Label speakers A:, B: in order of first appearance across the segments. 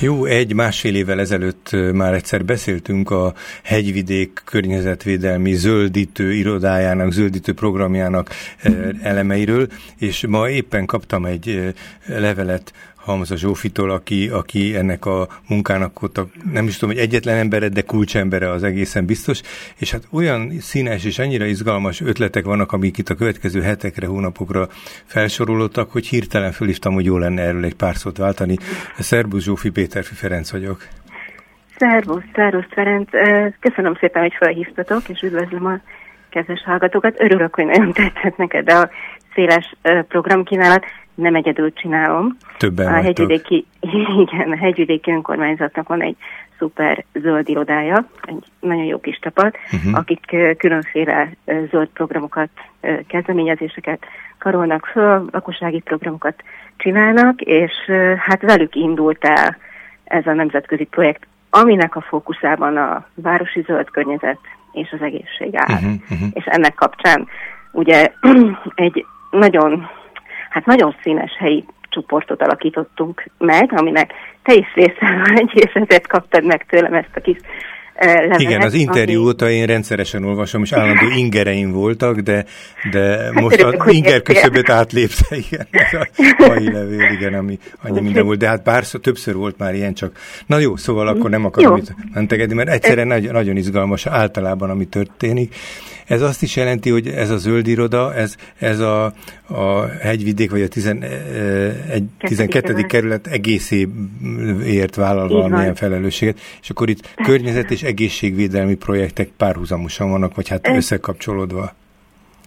A: Jó, egy-másfél évvel ezelőtt már egyszer beszéltünk a hegyvidék környezetvédelmi zöldítő irodájának, zöldítő programjának elemeiről, és ma éppen kaptam egy levelet Hamza Zsófitól, aki, aki ennek a munkának ott a, nem is tudom, hogy egyetlen embere, de kulcsembere az egészen biztos, és hát olyan színes és annyira izgalmas ötletek vannak, amik itt a következő hetekre, hónapokra felsorolódtak, hogy hirtelen fölhívtam, hogy jó lenne erről egy pár szót váltani. Szerbusz Zsófi, Péterfi Ferenc vagyok.
B: Szervusz, szervusz Ferenc. Köszönöm szépen, hogy felhívtatok, és üdvözlöm a kedves hallgatókat. Örülök, hogy nagyon tetszett neked a széles programkínálat nem egyedül csinálom.
A: Többen
B: a hegyvidéki, igen, a hegyvidéki önkormányzatnak van egy szuper zöld irodája, egy nagyon jó kis csapat, uh-huh. akik különféle zöld programokat, kezdeményezéseket karolnak föl, lakossági programokat csinálnak, és hát velük indult el ez a nemzetközi projekt, aminek a fókuszában a városi zöld környezet és az egészség áll. Uh-huh, uh-huh. És ennek kapcsán ugye egy nagyon hát nagyon színes helyi csoportot alakítottunk meg, aminek te is részen vagy, és kaptad meg tőlem ezt a kis
A: levelet. Igen, az interjú ami... óta én rendszeresen olvasom, és állandó ingereim voltak, de, de hát most az inger küszöböt átlépte, igen, a mai levél, igen, ami annyi minden volt, de hát párszor, többször volt már ilyen, csak. Na jó, szóval akkor nem akarom itt mentegedni, mert egyszerűen nagy, nagyon izgalmas általában, ami történik. Ez azt is jelenti, hogy ez a zöld iroda, ez, ez a, a hegyvidék, vagy a 11, 12. kerület. egészéért vállal valamilyen felelősséget, és akkor itt környezet és egészségvédelmi projektek párhuzamosan vannak, vagy hát összekapcsolódva.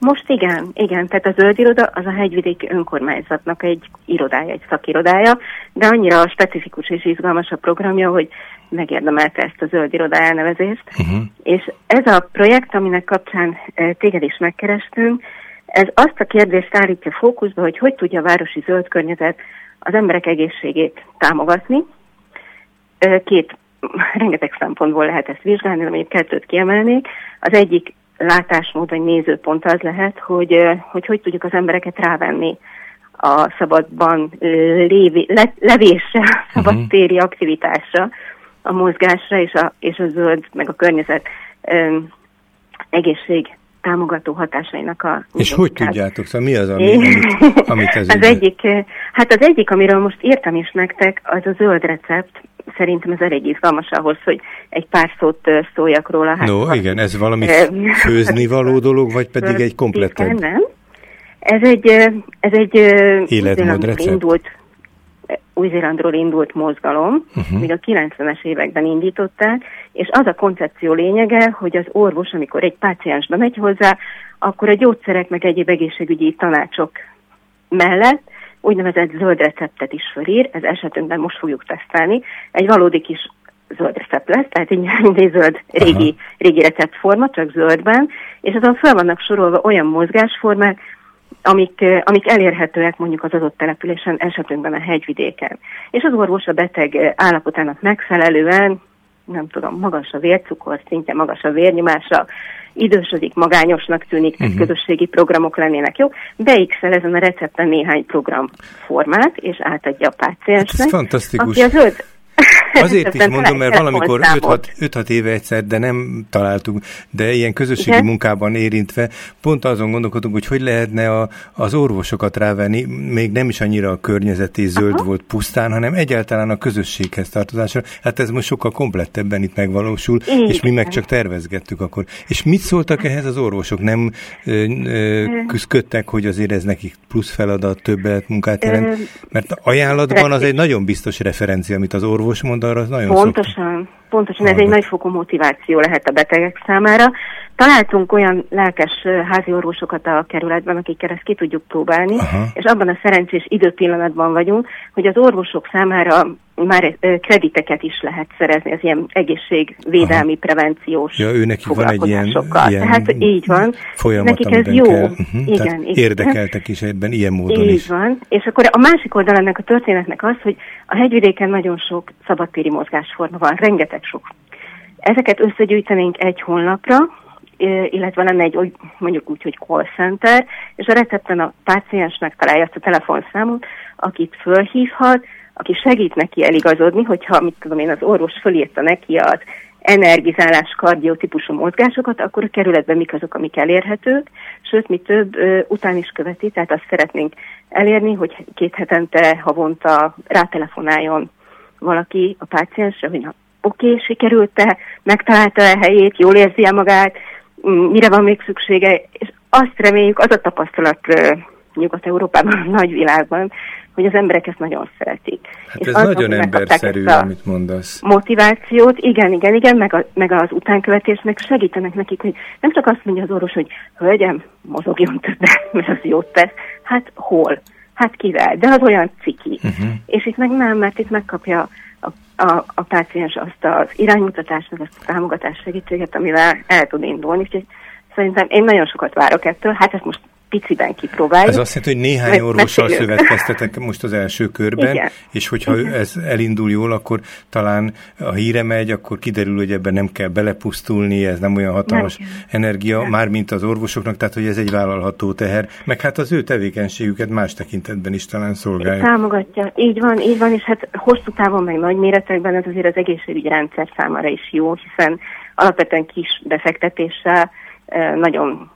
B: Most igen, igen, tehát a zöld iroda az a hegyvidéki önkormányzatnak egy irodája, egy szakirodája, de annyira specifikus és izgalmas a programja, hogy megérdemelte ezt a zöld iroda elnevezést. Uh-huh. És ez a projekt, aminek kapcsán e, téged is megkerestünk, ez azt a kérdést állítja fókuszba, hogy hogy tudja a városi zöld környezet az emberek egészségét támogatni. E, két, rengeteg szempontból lehet ezt vizsgálni, de még kettőt kiemelnék. Az egyik látásmód vagy nézőpont az lehet, hogy, hogy hogy tudjuk az embereket rávenni a szabadban lévi, le, levésre, a szabadtéri uh-huh. aktivitásra, a mozgásra és a, és a zöld, meg a környezet ö, egészség támogató hatásainak a...
A: És hogy tudjátok? Szóval mi az, ami, amit, amit ez
B: az egyik, Hát az egyik, amiről most írtam is nektek, az a zöld recept. Szerintem ez elég izgalmas ahhoz, hogy egy pár szót szóljak róla.
A: Hát, no, igen, ez valami főzni való dolog, vagy pedig egy komplettebb?
B: Nem, ez egy, ez egy
A: életmód
B: indult új-Zélandról indult mozgalom, uh-huh. még a 90-es években indították, és az a koncepció lényege, hogy az orvos, amikor egy páciens bemegy hozzá, akkor a gyógyszerek meg egyéb egészségügyi tanácsok mellett úgynevezett zöld receptet is fölír, ez esetünkben most fogjuk tesztelni, egy valódi kis zöld recept lesz, tehát egy mindegy zöld régi, régi receptforma, csak zöldben, és azon fel vannak sorolva olyan mozgásformák, amik, amik elérhetőek mondjuk az adott településen, esetünkben a hegyvidéken. És az orvos a beteg állapotának megfelelően, nem tudom, magas a vércukor szintje, magas a vérnyomása, idősödik, magányosnak tűnik, uh-huh. közösségi programok lennének jó, beixel ezen a recepten néhány programformát, és átadja a páciensnek. Hát
A: ez fantasztikus.
B: Aki a zöld,
A: Azért is mondom, mert valamikor 5-6 éve egyszer, de nem találtunk, de ilyen közösségi Igen. munkában érintve, pont azon gondolkodunk, hogy hogy lehetne a, az orvosokat rávenni, még nem is annyira a környezeti zöld Aha. volt pusztán, hanem egyáltalán a közösséghez tartozásra. Hát ez most sokkal komplettebben itt megvalósul, Igen. és mi meg csak tervezgettük akkor. És mit szóltak ehhez az orvosok? Nem ö, ö, küzdködtek, hogy azért ez nekik plusz feladat, többet munkát jelent? Mert ajánlatban az egy nagyon biztos referencia, amit az orvos orvos mond, arra az nagyon
B: Pontosan, pontosan ez egy nagyfokú motiváció lehet a betegek számára. Találtunk olyan lelkes házi orvosokat a kerületben, akikkel ezt ki tudjuk próbálni, Aha. és abban a szerencsés időpillanatban vagyunk, hogy az orvosok számára már krediteket is lehet szerezni az ilyen egészségvédelmi, Aha. prevenciós
A: ja, ő neki van egy ilyen, ilyen
B: Tehát így van.
A: Folyamat,
B: Nekik ez jó.
A: Kell. Uh-huh. Igen, igen. Érdekeltek is ebben ilyen módon
B: így
A: is.
B: van. És akkor a másik oldal ennek a történetnek az, hogy a hegyvidéken nagyon sok szabadtéri mozgásforma van, rengeteg sok. Ezeket összegyűjtenénk egy honlapra, illetve lenne egy mondjuk úgy, hogy call center, és a recepten a páciens megtalálja azt a telefonszámot, akit fölhívhat, aki segít neki eligazodni, hogyha, mit tudom én, az orvos fölírta neki az energizálás kardió típusú mozgásokat, akkor a kerületben mik azok, amik elérhetők, sőt, mi több után is követi, tehát azt szeretnénk elérni, hogy két hetente, havonta rátelefonáljon valaki a páciensre, hogy oké, okay, sikerült-e, megtalálta a helyét, jól érzi -e magát, mire van még szüksége, és azt reméljük, az a tapasztalat Nyugat-Európában, a nagyvilágban, hogy az emberek ezt nagyon szeretik.
A: Hát és ez nagyon emberszerű, amit mondasz.
B: Motivációt, igen, igen, igen, meg, a, meg az utánkövetésnek segítenek nekik, hogy nem csak azt mondja az orvos, hogy hölgyem, mozogjon többet, mert az jót tesz. Hát hol? Hát kivel? De az olyan ciki. Uh-huh. És itt meg nem, mert itt megkapja a, a, a páciens azt az iránymutatást, meg azt a támogatás segítséget, amivel el tud indulni. Úgyhogy szerintem én nagyon sokat várok ettől. Hát ezt most piciben kipróbáljuk.
A: Ez azt jelenti, hogy néhány orvossal szövetkeztetek most az első körben, Igen. és hogyha Igen. ez elindul jól, akkor talán a híre megy, akkor kiderül, hogy ebben nem kell belepusztulni, ez nem olyan hatalmas nem energia, nem. mármint az orvosoknak, tehát hogy ez egy vállalható teher, meg hát az ő tevékenységüket más tekintetben is talán szolgálja.
B: Támogatja, így van, így van, és hát hosszú távon meg nagy méretekben ez azért az egészségügyi rendszer számára is jó, hiszen alapvetően kis befektetéssel eh, nagyon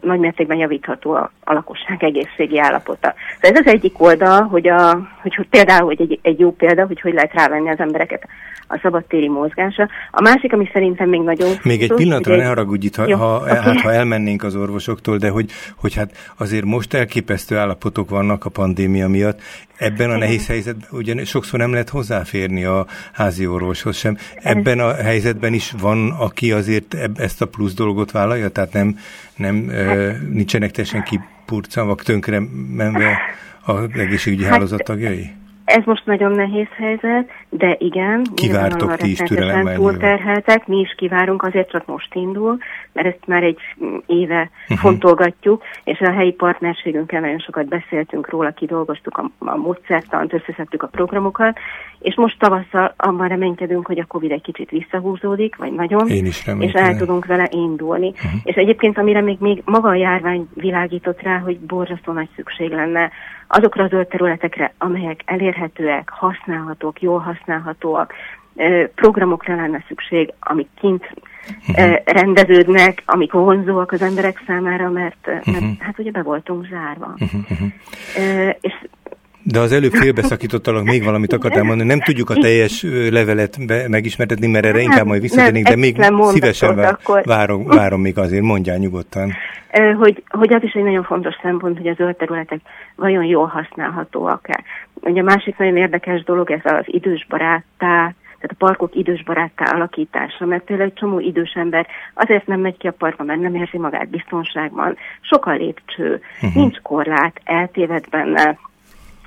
B: nagy mértékben javítható a, a lakosság egészségi állapota. De ez az egyik oldal, hogy, a, hogy, hogy például hogy egy, egy jó példa, hogy hogy lehet rávenni az embereket a szabadtéri mozgásra. A másik, ami szerintem még nagyon
A: Még egy pillanatra ne haragudj itt, ha, jó, ha, okay. hát, ha elmennénk az orvosoktól, de hogy, hogy hát azért most elképesztő állapotok vannak a pandémia miatt. Ebben a nehéz helyzetben ugye sokszor nem lehet hozzáférni a házi orvoshoz sem. Ebben a helyzetben is van, aki azért ezt a plusz dolgot vállalja, tehát nem, nem hát, nincsenek teljesen kipurcanva, tönkre menve az egészségügyi hát, hálózat tagjai?
B: Ez most nagyon nehéz helyzet, de igen.
A: Kivártok ti is.
B: Túlterheltek, mi is kivárunk, azért csak most indul, mert ezt már egy éve uh-huh. fontolgatjuk, és a helyi partnerségünkkel nagyon sokat beszéltünk róla, kidolgoztuk a, a módszertant, összeszedtük a programokat, és most tavasszal abban reménykedünk, hogy a Covid egy kicsit visszahúzódik, vagy nagyon,
A: Én is
B: és el tudunk vele indulni. Uh-huh. És egyébként, amire még, még maga a járvány világított rá, hogy borzasztó nagy szükség lenne azokra a zöld területekre, amelyek elérhetőek, használhatók, jól használhatóak, programokra lenne szükség, amik kint uh-huh. rendeződnek, amik vonzóak az emberek számára, mert, uh-huh. hát ugye be voltunk zárva. Uh-huh.
A: És de az előbb félbeszakítottalak, még valamit akartál mondani. Nem tudjuk a teljes levelet be, megismertetni, mert erre inkább majd visszatérnénk, de még szívesen vár, akkor... várom, várom még azért, mondjál nyugodtan.
B: Hogy, hogy az is egy nagyon fontos szempont, hogy a zöld területek vajon jól használhatóak-e. Ugye a másik nagyon érdekes dolog ez az idősbaráttá, tehát a parkok idősbaráttá alakítása, mert például egy csomó idős ember azért nem megy ki a parkba, mert nem érzi magát biztonságban, sok a lépcső, uh-huh. nincs korlát, eltéved benne,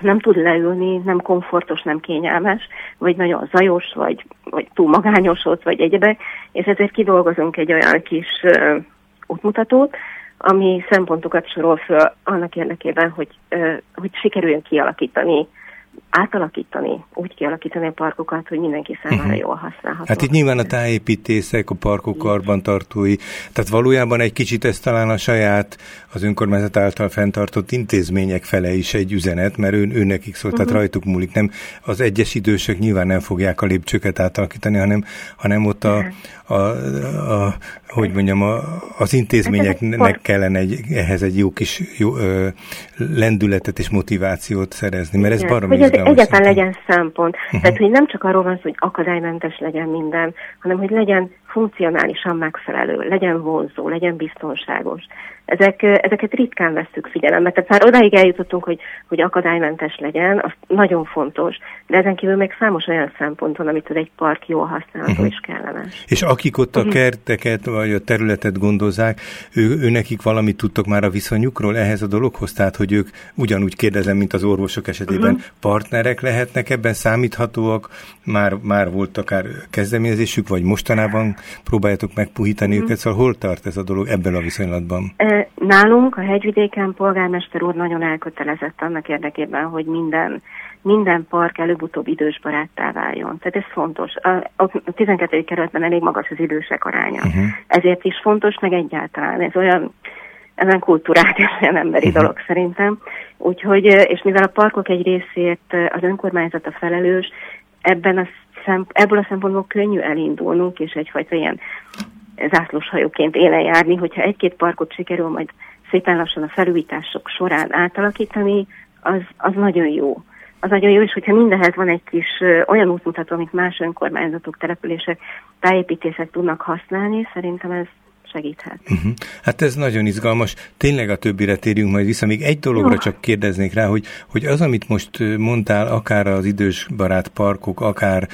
B: nem tud leülni, nem komfortos, nem kényelmes, vagy nagyon zajos, vagy, vagy túl magányos ott, vagy egyebek, és ezért kidolgozunk egy olyan kis uh, útmutatót, ami szempontokat sorol föl annak érdekében, hogy, hogy sikerüljön kialakítani átalakítani, úgy kialakítani a parkokat, hogy mindenki számára uh-huh. jól használható.
A: Hát itt nyilván a tájépítészek, a parkok karbantartói, tehát valójában egy kicsit ez talán a saját, az önkormányzat által fenntartott intézmények fele is egy üzenet, mert ő, ő nekik szólt, uh-huh. tehát mhm. rajtuk múlik. Nem, az egyes idősek nyilván nem fogják a lépcsőket átalakítani, hanem, hanem ott a, a, a, a hogy mondjam, a, az intézményeknek kellene egy, ehhez egy jó kis jó, ö, lendületet és motivációt szerezni, mert ez baromi
B: ez egyáltalán legyen szempont. Uh-huh. Tehát, hogy nem csak arról van szó, hogy akadálymentes legyen minden, hanem hogy legyen funkcionálisan megfelelő, legyen vonzó, legyen biztonságos. Ezek, ezeket ritkán veszük figyelembe. Tehát már odáig eljutottunk, hogy, hogy akadálymentes legyen, az nagyon fontos, de ezen kívül még számos olyan szempont van, amitől egy park jól használható uh-huh. és kellemes.
A: És akik ott a uh-huh. kerteket vagy a területet gondozzák, ő, ő nekik valamit tudtok már a viszonyukról ehhez a dologhoz? Tehát, hogy ők ugyanúgy kérdezem, mint az orvosok esetében, uh-huh. partnerek lehetnek ebben, számíthatóak, már, már volt akár kezdeményezésük, vagy mostanában próbáljátok megpuhítani uh-huh. őket, szóval hol tart ez a dolog ebben a viszonylatban?
B: Nálunk a hegyvidéken polgármester úr nagyon elkötelezett annak érdekében, hogy minden minden park előbb-utóbb idősbaráttá váljon. Tehát ez fontos. A, a 12. kerületben elég magas az idősek aránya. Uh-huh. Ezért is fontos, meg egyáltalán. Ez olyan ezen kultúrát és olyan emberi uh-huh. dolog szerintem. Úgyhogy, és mivel a parkok egy részét az önkormányzat a felelős, ebben a szemp- ebből a szempontból könnyű elindulnunk, és egyfajta ilyen zászlós hajóként élen járni, hogyha egy-két parkot sikerül majd szépen lassan a felújítások során átalakítani, az, az nagyon jó. Az nagyon jó, és hogyha mindenhez van egy kis olyan útmutató, amit más önkormányzatok, települések, tájépítészek tudnak használni, szerintem ez segíthet. Uh-huh.
A: Hát ez nagyon izgalmas. Tényleg a többire térjünk majd vissza. Még egy dologra Jó. csak kérdeznék rá, hogy, hogy az, amit most mondtál, akár az idős barát parkok, akár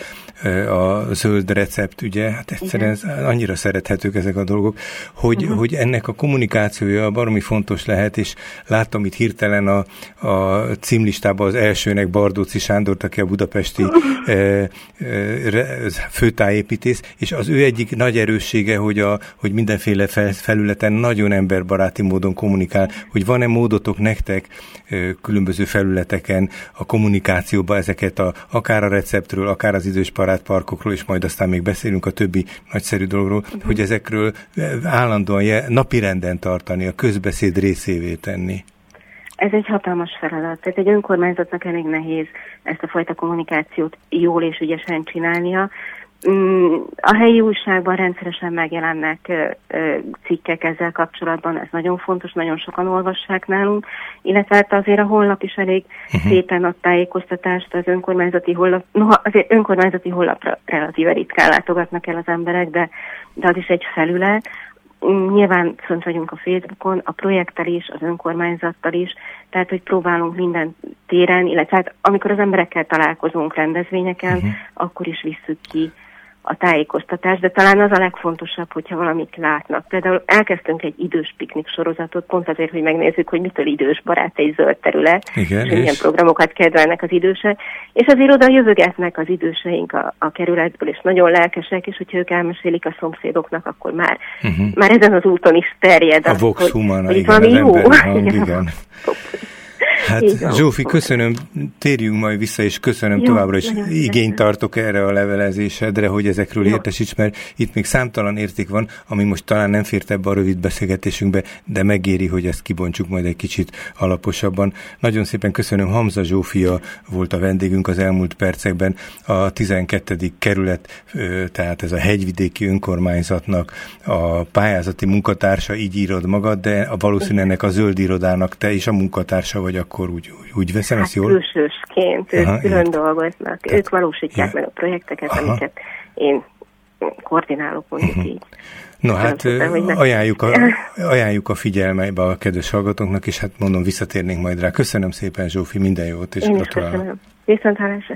A: a zöld recept, ugye, hát egyszerűen Igen. annyira szerethetők ezek a dolgok, hogy, uh-huh. hogy ennek a kommunikációja baromi fontos lehet, és láttam itt hirtelen a, a címlistában az elsőnek Bardóci Sándort, aki a budapesti uh-huh. e, e, főtájépítész, és az ő egyik nagy erőssége, hogy, a, hogy mindenféle fel, felületen nagyon emberbaráti módon kommunikál, hogy van-e módotok nektek különböző felületeken a kommunikációba ezeket a, akár a receptről, akár az idős parkokról, és majd aztán még beszélünk a többi nagyszerű dologról, uh-huh. hogy ezekről állandóan napirenden tartani, a közbeszéd részévé tenni.
B: Ez egy hatalmas feladat. Tehát egy önkormányzatnak elég nehéz ezt a fajta kommunikációt jól és ügyesen csinálnia. Mm, a helyi újságban rendszeresen megjelennek cikkek ezzel kapcsolatban, ez nagyon fontos, nagyon sokan olvassák nálunk, illetve hát azért a honlap is elég uh-huh. szépen ad tájékoztatást, az önkormányzati honlap, noha azért önkormányzati honlapra relatíve ritkán látogatnak el az emberek, de, de az is egy felület, mm, Nyilván fönt vagyunk a Facebookon, a projekttel is, az önkormányzattal is, tehát hogy próbálunk minden téren, illetve hát amikor az emberekkel találkozunk rendezvényeken, uh-huh. akkor is visszük ki a tájékoztatás, de talán az a legfontosabb, hogyha valamit látnak. Például elkezdtünk egy idős piknik sorozatot, pont azért, hogy megnézzük, hogy mitől idős barát egy zöld terület, Igen, és, és milyen programokat kedvelnek az idősek, és azért oda jövögetnek az időseink a, a kerületből, és nagyon lelkesek, és hogyha ők elmesélik a szomszédoknak, akkor már, uh-huh. már ezen az úton is terjed.
A: A
B: az,
A: Vox Humana,
B: hogy
A: igen,
B: valami jó.
A: Hang, igen. Hát Zsófi, köszönöm, térjünk majd vissza, és köszönöm Jó, továbbra is. Igényt tartok erre a levelezésedre, hogy ezekről Jó. értesíts, mert itt még számtalan érték van, ami most talán nem fért ebbe a rövid beszélgetésünkbe, de megéri, hogy ezt kibontsuk majd egy kicsit alaposabban. Nagyon szépen köszönöm, Hamza Zsófia volt a vendégünk az elmúlt percekben, a 12. kerület, tehát ez a hegyvidéki önkormányzatnak a pályázati munkatársa, így írod magad, de valószínűleg ennek a zöld irodának te is a munkatársa vagy akkor úgy, úgy, úgy veszem hát ezt jól?
B: külsősként, ők Aha, külön ért. dolgoznak, Tehát, ők valósítják ja. meg a projekteket, Aha. amiket én koordinálok mondjuk uh-huh. így.
A: No hát szépen, ajánljuk a, ajánljuk a figyelmeibe a kedves hallgatóknak, és hát mondom, visszatérnénk majd rá. Köszönöm szépen, Zsófi, minden jót, és
B: Én gratulálok. Viszont hálás